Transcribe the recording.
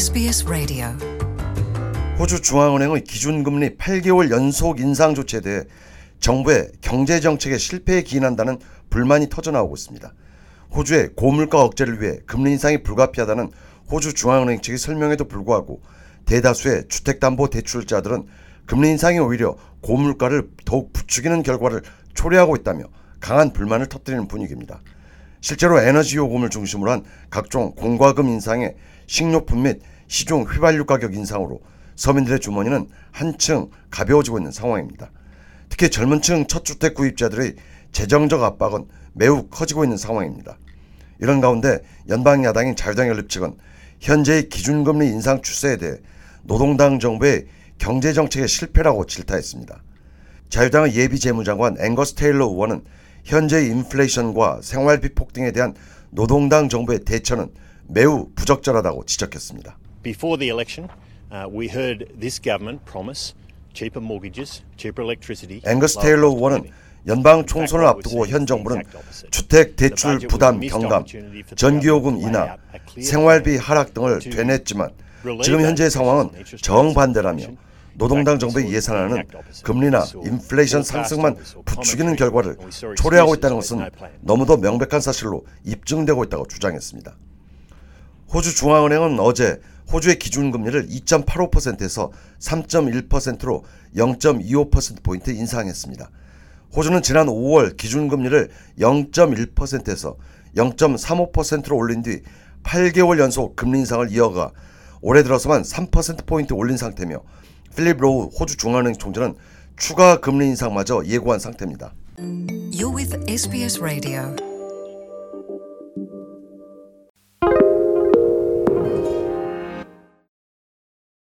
SBS Radio. 호주 중앙은행의 기준금리 8개월 연속 인상 조치에 대해 정부의 경제 정책의 실패에 기인한다는 불만이 터져나오고 있습니다. 호주의 고물가 억제를 위해 금리 인상이 불가피하다는 호주 중앙은행 측의 설명에도 불구하고 대다수의 주택담보대출자들은 금리 인상이 오히려 고물가를 더욱 부추기는 결과를 초래하고 있다며 강한 불만을 터뜨리는 분위기입니다. 실제로 에너지 요금을 중심으로 한 각종 공과금 인상에 식료품 및 시중 휘발유 가격 인상으로 서민들의 주머니는 한층 가벼워지고 있는 상황입니다. 특히 젊은 층 첫주택 구입자들의 재정적 압박은 매우 커지고 있는 상황입니다. 이런 가운데 연방 야당인 자유당 연립 측은 현재의 기준금리 인상 추세에 대해 노동당 정부의 경제 정책의 실패라고 질타했습니다. 자유당의 예비 재무장관 앵거스 테일러 의원은 현재의 인플레이션과 생활비 폭등에 대한 노동당 정부의 대처는 매우 부적절하다고 지적했습니다. Before the election, uh, we heard this government promise cheaper mortgages, cheaper electricity. 앵거스 테일러 의원은. 연방 총선을 앞두고 현 정부는 주택 대출 부담 경감, 전기요금 인하, 생활비 하락 등을 되냈지만 지금 현재의 상황은 정반대라며 노동당 정부의 예산안은 금리나 인플레이션 상승만 부추기는 결과를 초래하고 있다는 것은 너무도 명백한 사실로 입증되고 있다고 주장했습니다. 호주 중앙은행은 어제 호주의 기준금리를 2.85%에서 3.1%로 0.25%포인트 인상했습니다. 호주는 지난 5월 기준금리를 0.1%에서 0.35%로 올린 뒤 8개월 연속 금리 인상을 이어가 올해 들어서만 3%포인트 올린 상태며 필립 로우 호주 중앙은행 총재는 추가 금리 인상마저 예고한 상태입니다.